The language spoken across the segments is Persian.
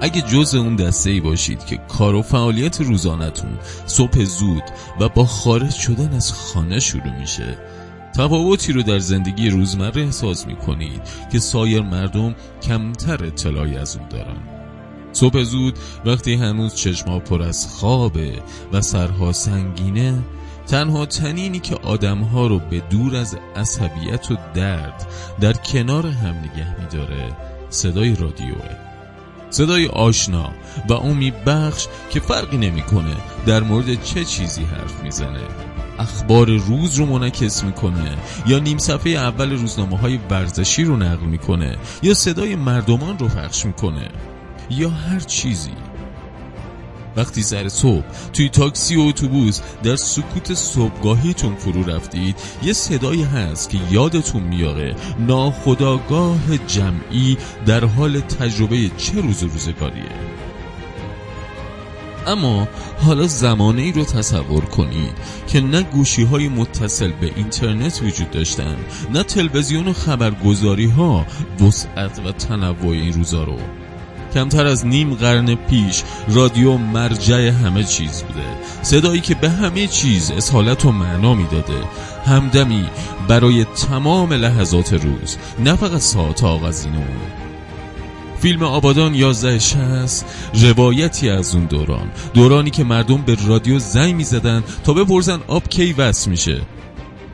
اگه جز اون دسته ای باشید که کار و فعالیت روزانتون صبح زود و با خارج شدن از خانه شروع میشه تفاوتی رو در زندگی روزمره احساس می‌کنید که سایر مردم کمتر اطلاعی از اون دارن. صبح زود وقتی هنوز چشما پر از خوابه و سرها سنگینه تنها تنینی که آدمها رو به دور از عصبیت و درد در کنار هم نگه میداره صدای رادیوه. صدای آشنا و امی بخش که فرقی نمی‌کنه در مورد چه چیزی حرف می‌زنه. اخبار روز رو منعکس می‌کنه یا نیم صفحه اول روزنامه های ورزشی رو نقل می‌کنه یا صدای مردمان رو پخش می‌کنه یا هر چیزی. وقتی سر صبح توی تاکسی و اتوبوس در سکوت صبحگاهیتون فرو رفتید یه صدایی هست که یادتون میاره. ناخداگاه جمعی در حال تجربه چه روز روزگاریه اما حالا زمانه ای رو تصور کنید که نه گوشی های متصل به اینترنت وجود داشتن نه تلویزیون و خبرگزاری ها وسعت و تنوع این روزا رو. کمتر از نیم قرن پیش رادیو مرجع همه چیز بوده. صدایی که به همه چیز اصالت و معنا می‌داده. همدمی برای تمام لحظات روز نه فقط ساعت آغازین فیلم آبادان 1160 روایتی از اون دوران. دورانی که مردم به رادیو زنگ می زدن تا بپرسن آب کی وصل میشه.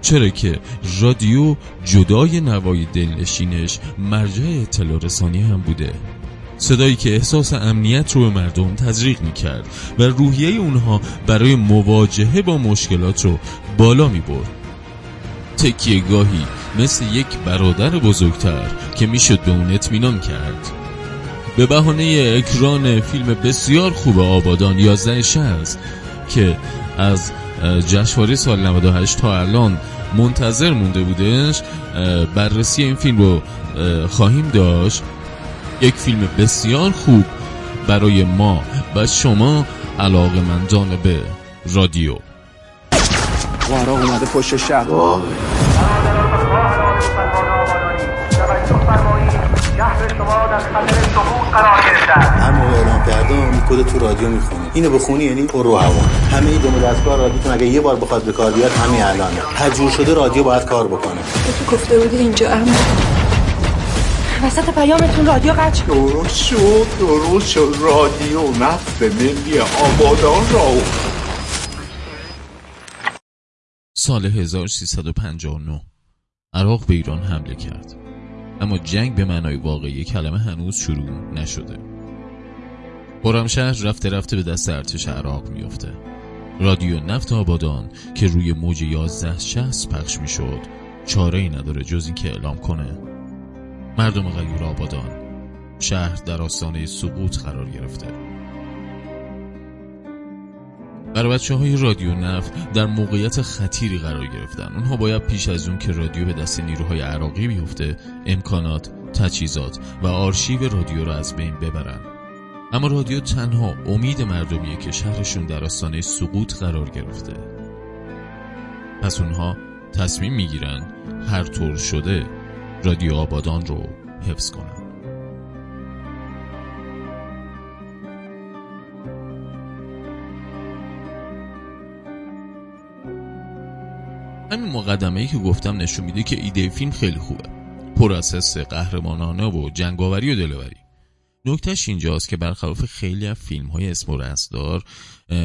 چرا که رادیو جدای نوای دلنشینش مرجع اطلاع رسانی هم بوده. صدایی که احساس امنیت رو به مردم تزریق می کرد و روحیه اونها برای مواجهه با مشکلات رو بالا می برد تکیه گاهی مثل یک برادر بزرگتر که می‌شد به اون اطمینان کرد. به بهانه اکران فیلم بسیار خوب آبادان 1160 که از جشنواره سال 98 تا الان منتظر مونده بودش بررسی این فیلم رو خواهیم داشت. یک فیلم بسیار خوب برای ما و شما علاقه مندان به رادیو. وارا اومده پشت شهر. هر موقع اعلام کردم کد تو رادیو می‌خونی اینو بخونی یعنی پر رو هوا. همه ای دم دستگاه رادیوتون اگه یه بار بخواد به کار بیاد همین الانه تجور شده رادیو باید کار بکنه. تو گفته بودی اینجا اما. وسط پیامتون رادیو قطع شد. درست شد درست شد. رادیو نفت ملی آبادان را. سال 1359 عراق به ایران حمله کرد. اما جنگ به معنای واقعی کلمه هنوز شروع نشده. خرمشهر رفته رفته به دست ارتش عراق میفته رادیو نفت آبادان که روی موج 1160 پخش می‌شد چاره ای نداره جز اینکه اعلام کنه مردم غیور آبادان شهر در آستانه سقوط قرار گرفته. برای بچه های رادیو نفت در موقعیت خطیری قرار گرفتن. اونها باید پیش از اون که رادیو به دست نیروهای عراقی بیفته امکانات، تجهیزات و آرشیو رادیو را از بین ببرن. اما رادیو تنها امید مردمیه که شهرشون در آستانه سقوط قرار گرفته. پس اونها تصمیم می‌گیرن هر طور شده رادیو آبادان رو حفظ کنن همین مقدمه ای که گفتم نشون میده که ایده فیلم خیلی خوبه. پر از حس قهرمانانه و جنگاوری و دلوری نکتهش اینجاست که برخلاف خیلی از فیلم های اسم و رسدار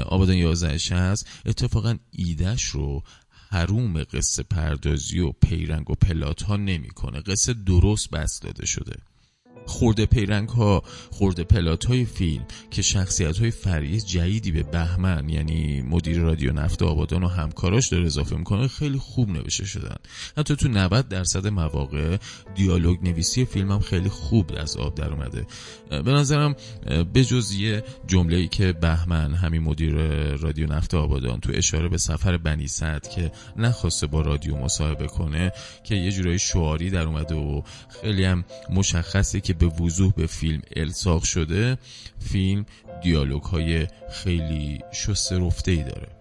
آبادان 11 هست اتفاقا ایدهش رو حروم قصه پردازی و پیرنگ و پلات ها نمی‌کنه. قصه درست بس داده شده. خورده پیرنگ ها خورده پلات های فیلم که شخصیت های فرعی جدیدی به بهمن یعنی مدیر رادیو نفت آبادان و همکاراش داره اضافه می‌کنه خیلی خوب نوشته شدن. حتی تو 90 درصد مواقع دیالوگ نویسی فیلم هم خیلی خوب از آب در اومده. به نظرم به جز یه جمله ای که بهمن همین مدیر رادیو نفت آبادان تو اشاره به سفر بنی سعد که نخواسته با رادیو مصاحبه کنه که یه جورایی شعاری در اومده و خیلی هم مشخصه که به وضوح به فیلم الساق شده فیلم دیالوگ های خیلی شسته رفته ای داره.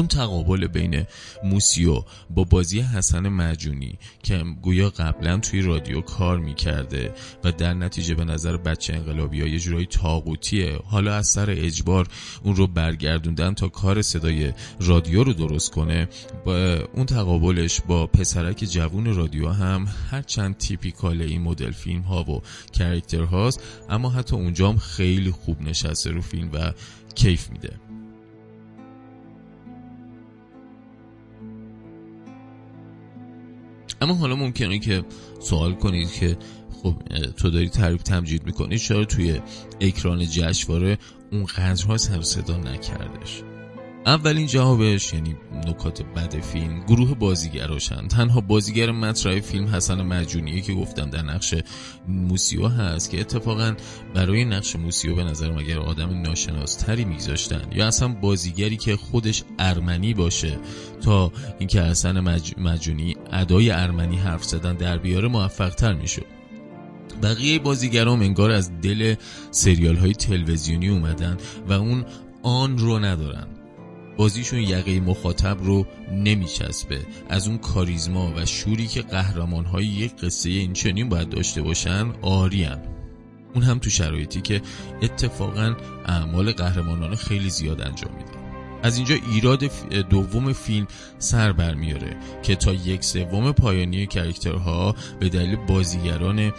اون تقابل بین موسیو با بازی حسن مجونی که گویا قبلا توی رادیو کار می‌کرده و در نتیجه به نظر بچه انقلابی ها یه جورایی تاقوتیه حالا از سر اجبار اون رو برگردوندن تا کار صدای رادیو رو درست کنه. با اون تقابلش با پسرک جوون رادیو هم هر چند تیپیکال این مدل فیلم ها و کرکتر هاست اما حتی اونجا هم خیلی خوب نشسته رو فیلم و کیف میده. اما حالا ممکنه که سوال کنید که خب تو داری تعریف تمجید می‌کنی چرا توی اکران جشنواره اون قدرها سر صدا نکردش؟ اولین جوابش یعنی نکات بد فیلم گروه بازیگراشن تنها بازیگر مطرح فیلم حسن مجونیه که گفتم در نقش موسیو هست که اتفاقا برای نقش موسیو به نظر اگر آدم ناشناستری میگذاشتن یا اصلا بازیگری که خودش ارمنی باشه تا اینکه حسن مج... مجونی ادای ارمنی حرف زدن در بیاره موفق تر می‌شد. بقیه بازیگرام انگار از دل سریال های تلویزیونی اومدن و اون آن رو ندارن. بازیشون یقه مخاطب رو نمیچسبه. از اون کاریزما و شوری که قهرمان های یک قصه این چنین باید داشته باشن آریان اون هم تو شرایطی که اتفاقا اعمال قهرمانان خیلی زیاد انجام میده. از اینجا ایراد دوم فیلم سر برمیاره که تا یک سوم پایانی کرکترها به دلیل بازیگران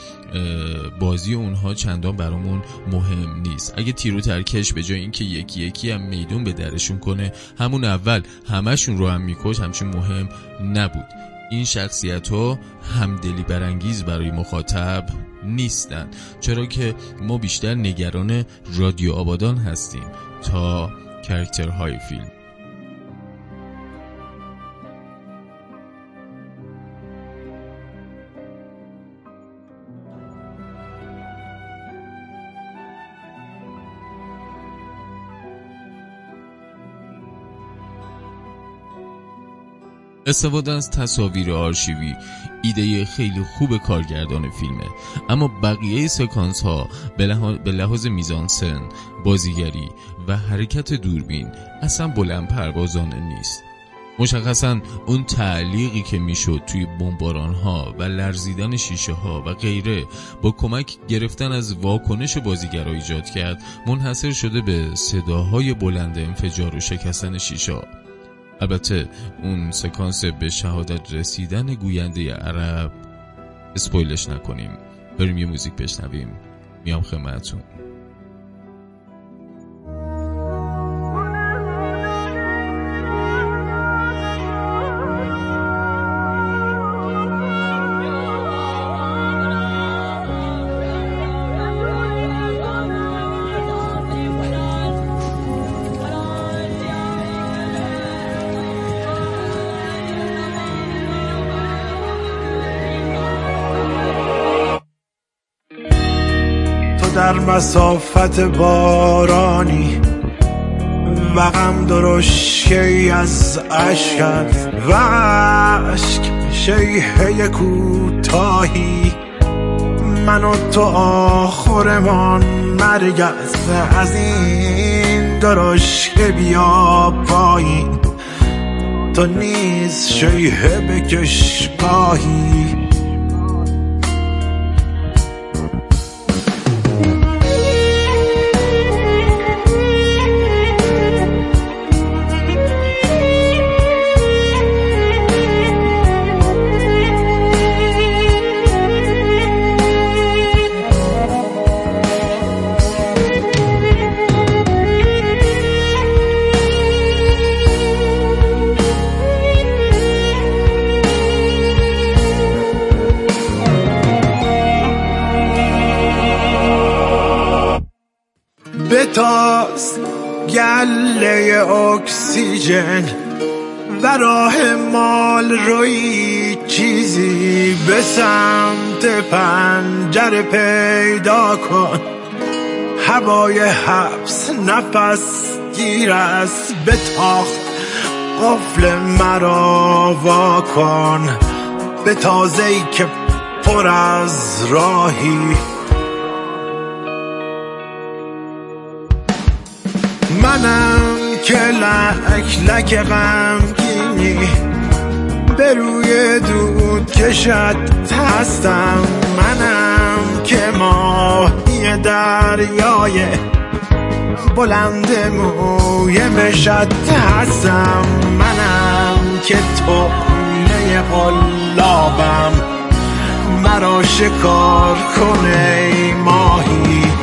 بازی اونها چندان برامون مهم نیست. اگه تیرو ترکش به جای اینکه یکی یکی هم میدون به درشون کنه همون اول همشون رو هم میکش همچین مهم نبود. این شخصیت ها همدلی برانگیز برای مخاطب نیستن. چرا که ما بیشتر نگران رادیو آبادان هستیم تا کرکترهای فیلم. استفاده از تصاویر آرشیوی ایده خیلی خوب کارگردان فیلمه. اما بقیه سکانس ها به لحاظ میزانسن بازیگری و حرکت دوربین اصلا بلند پروازانه نیست. مشخصا اون تعلیقی که می‌شد توی بمباران ها و لرزیدن شیشه ها و غیره با کمک گرفتن از واکنش بازیگرا ایجاد کرد منحصر شده به صداهای بلند انفجار و شکستن شیشه ها البته اون سکانس به شهادت رسیدن گوینده عرب اسپویلش نکنیم. بریم یه موزیک بشنویم. میام خدمتتون. در مسافت بارانی و غم درشکی از عشقت و عشق شیهه کوتاهی. من و تو آخرمان مرگ از این درشکه بیا پایین تو نیز شیهه بکش گاهی بتاز گله اکسیژن و راه مال روی چیزی به سمت پنجره پیدا کن. هوای حبس نفس گیر است به تاخت قفل مرا وا کن. به تازه که پر از راهی که لک لک غمگینی به روی دود کشد هستم. منم که ماهی دریای بلند موی مشد هستم. منم که طعمه قلابم مرا شکار کنه ماهی.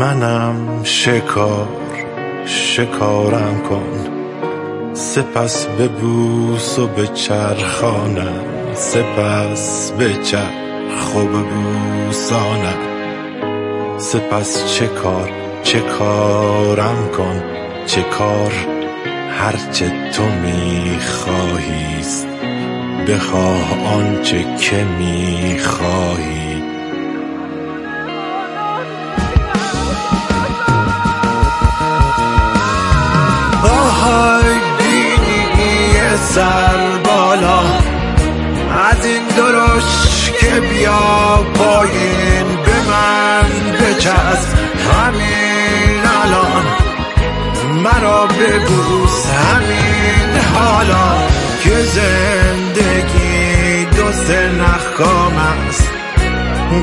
منم شکار شکارم کن. سپس به بوس و به چرخانم سپس به چرخ و به بوسانم سپس چه کار چه کارم کن چه کار هرچه تو میخواهیست بخواه آنچه که می‌خواهی. سر بالا. از این درش که بیا پایین به من بچسب. همین الان مرا ببوس. همین حالا که زندگی دوست نخکام است.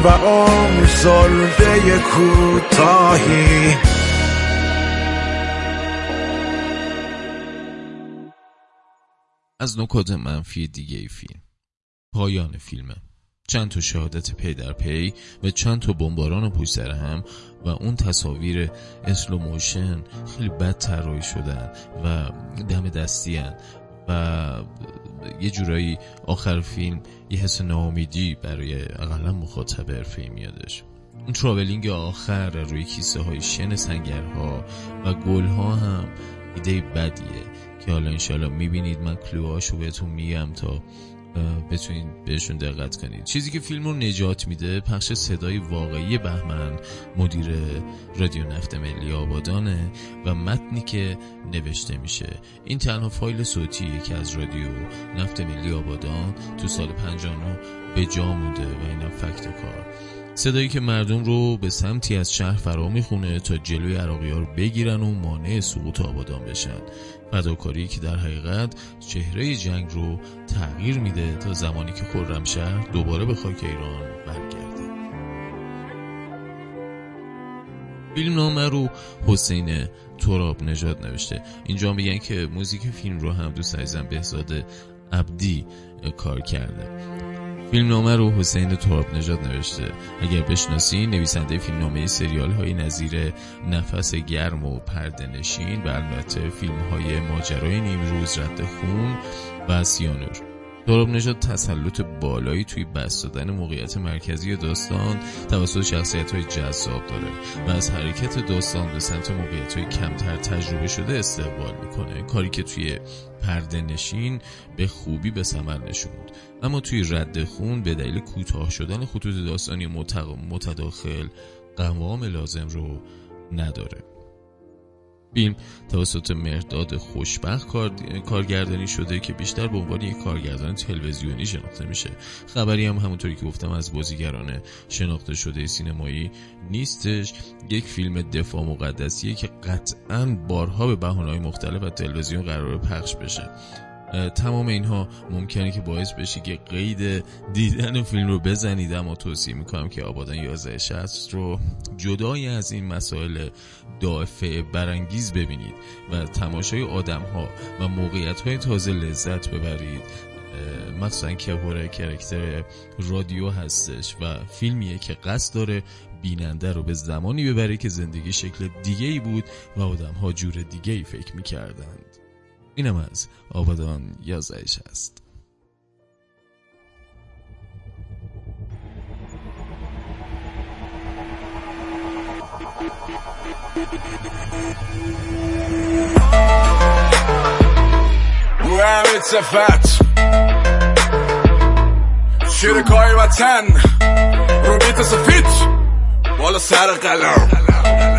و اون سلبه کوتاهی از نکات منفی دیگه ای فیلم. پایان فیلمه. چند تا شهادت پی در پی و چند تا بمباران پشت سر هم و اون تصاویر slow motion خیلی بد طراحی شدن و دم دستی و یه جورایی آخر فیلم یه حس ناامیدی برای اقلا مخاطب حرفه‌ای میادش. اون تراولینگ آخر روی کیسه های شن سنگرها و گلها هم ایده بدیه. که حالا انشالله می‌بینید من کلوهاشو بهتون میگم تا بتونید بهشون دقت کنید چیزی که فیلم رو نجات میده پخش صدای واقعی بهمن مدیر رادیو نفت ملی آبادانه و متنی که نوشته میشه. این تنها فایل صوتیه که از رادیو نفت ملی آبادان تو سال 59 به جا مونده و اینم فکت کار. صدایی که مردم رو به سمتی از شهر فرا می‌خونه تا جلوی عراقی ها رو بگیرن و مانع سقوط آبادان بشن. فداکاری که در حقیقت چهره جنگ رو تغییر میده تا زمانی که خرمشهر دوباره به خاک ایران برگرده. فیلم نامه رو حسین تراب نجات نوشته. اینجا میگن که موزیک فیلم رو هم دوست عزیزم بهزاد عبدی کار کرده. فیلمنامه رو حسین تراب نجات نوشته. اگر بشناسی نویسنده فیلمنامه سریال های نظیر نفس گرم و پردنشین و البته فیلم های ماجرای نیمروز رد خون و سیانور. تراب نجات تسلط بالایی توی بست دادن موقعیت مرکزی داستان توسط شخصیت های جذاب داره و از حرکت داستان به سمت موقعیت های کمتر تجربه شده استقبال می‌کنه. کاری که توی پرده نشین به خوبی به ثمر نشوند. اما توی رد خون به دلیل کوتاه شدن خطوط داستانی متداخل قوام لازم رو نداره. فیلم توسط مرداد خوشبخت کارگردانی شده که بیشتر به عنوان یک کارگردان تلویزیونی شناخته میشه. خبری هم همونطوری که گفتم از بازیگران شناخته شده سینمایی نیستش. یک فیلم دفاع مقدسیه که قطعا بارها به بهانه‌های مختلف و تلویزیون قرار پخش بشه. تمام اینها ممکنه که باعث بشه که قید دیدن فیلم رو بزنید. اما توصیه می‌کنم که آبادان 1160 رو جدای از این مسائل دافع برانگیز ببینید و تماشای آدم ها و موقعیت های تازه لذت ببرید. مخصوصا که هوره کرکتر رادیو هستش و فیلمیه که قصد داره بیننده رو به زمانی ببره که زندگی شکل دیگه ای بود و آدم ها جور دیگه ای فکر می‌کردند. اینم از آبادان یازایش است صفت شرکای وطن رو بیت سفید بالا سر قلم.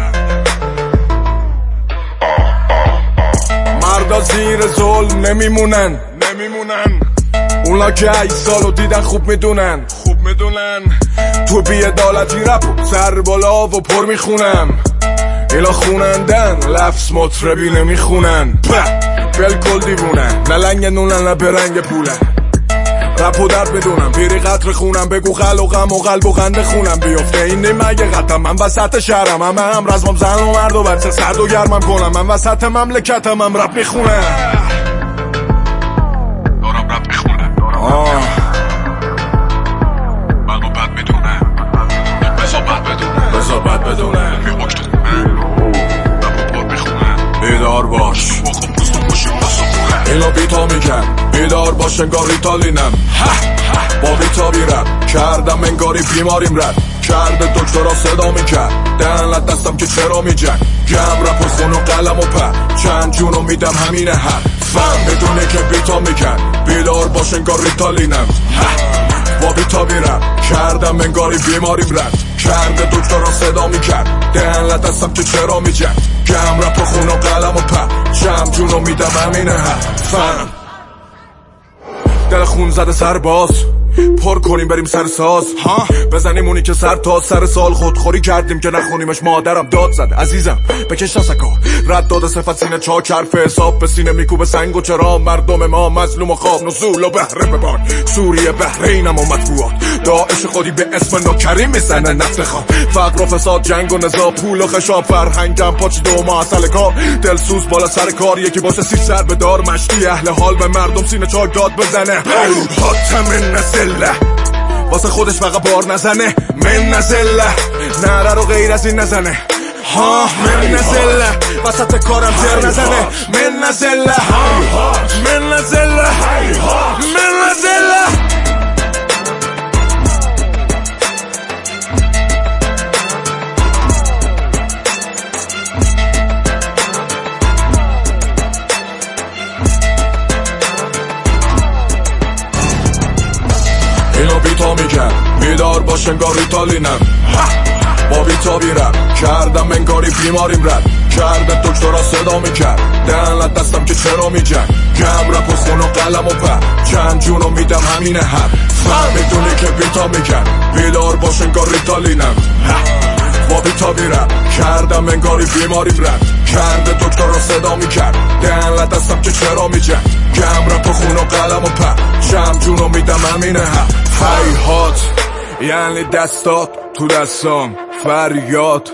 زیر ظلم نمیمونن. نمیمونن. اونا که ای سالو دیدن خوب می‌دونن. خوب می‌دونن. تو بیعدالتی رپ سر بالا و پر می‌خونم اینا خونندن لفظ مطربی نمی‌خونن. بلکل دیوونن. نه لنگ نونن نه برنگ پولن. رپ و در بدونم. پیری قطر خونم. بگو خل و غم و قلب و غند خونم. بیفته. این نمگه قطم من وسط شهرم. هم هم رزمم زن و مرد و بچه. سرد و گرمم کنم. من وسط مملکتم. هم رپ می‌خونم. اینو بیتا میکن بیدار باش انگار ریتالینم با بیتا بیرم. کردم انگاری بیماریم رد. کرده دکترا صدا می‌کرد. دهن دستم که چرا میجن گم رپ و خون و قلم و پر. چند جونو میدم همینه هر فهم بدونه که بیتا میکن بیدار باش انگار ریتالینم با بیتا بیرم. کردم انگاری بیماریم رد کرده دکترا صدا می‌کرد. دهن دستم که چرا میجن گم رپ و خون و قلم و پر. جمع جونو میدم همینه فهم. دل خون زده سر باز. پر کنیم بریم سر ساز. ها؟ بزنیم اونی که سر تا سر سال خودخوری کردیم که نخونیمش مادرم. داد زده عزیزم بکش سکا رد داده صفت سینه چاک حرف حساب به سینه میکوبه سنگ و چرا مردم ما مظلوم و خواب. نزول و بهره ببان سوریه بحرینم و مطبوعات. داعش خودی به اسم نکریم می‌زنه نفت خواب. فقر و فساد جنگ و نزا پول و خشاب فرهنگم پاچ دو ما اصل کار. دلسوز بالا سر کار یکی باشه سی سر به دار مشتی اهل حال به مردم سینه چاک داد بزنه. حاتم نزله واسه خودش فقط بار نزنه. من نزله. نره رو غیر از این نزنه. ها من نزله. وسط کارم تر نزنه. من نزله. من نزله. من نزله. بیتا میکن بیدار باش انگار ریتالینم با بیتا بیرم کردم انگاری بیماریم رد. کرده دکترا صدا می‌کرد. دهن دستم که چرا میجن گم رپ و خون و قلم و پر. چند جونو میدم همینه هر. فهم می‌دونی که بیتا میکن بیدار باش انگار ریتالینم با بیتا بیرم کردم انگاری بیماریم رد. کرده دکترا صدا می‌کرد. دهن دستم که چرا میجن گم رپ و خون و قلم و جمع جونو میدم همینه هم هات یعنی دستات تو دستام. فریاد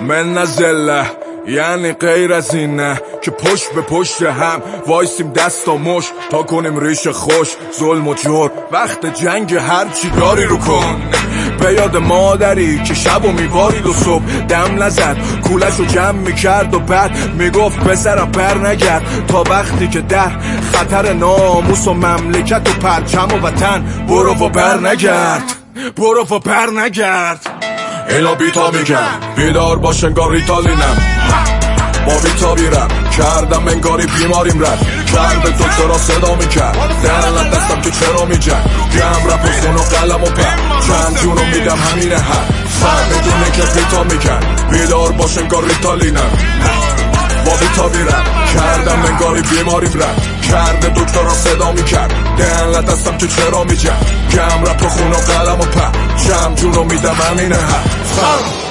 من نزله یعنی غیر از این نه. که پشت به پشت هم وایسیم دست و مش تا کنیم ریش خوش. ظلم و جور وقت جنگ هر چی داری رو کن. به یاد مادری که شب و میوارید و صبح دم نزد. کولش رو جمع می‌کرد و بعد می‌گفت پسرم بر نگرد. تا وقتی که در خطر ناموس و مملکت و پرچم و وطن برو و بر نگرد. برو و بر نگرد. اینا بیتا میگن. بیدار باش انگار ریتالینم با بیتا بیرم کردم انگاری بیماریم رد کرد دکترا صدا می‌کرد؟ دهن دستم که چرا میجن گم رپ و و قلم و پر. چند جونو میدم همینه هر فهم می‌دونه که بیتا میکن بیدار باش انگار ریتالینم با بیتا بیرم کردم انگاری بیماریم رد کرده دکترا صدا می‌کرد. دهن دستم که چرا میجن گم رپ و خون و قلم و پر. جمع جونو میدم همینه هر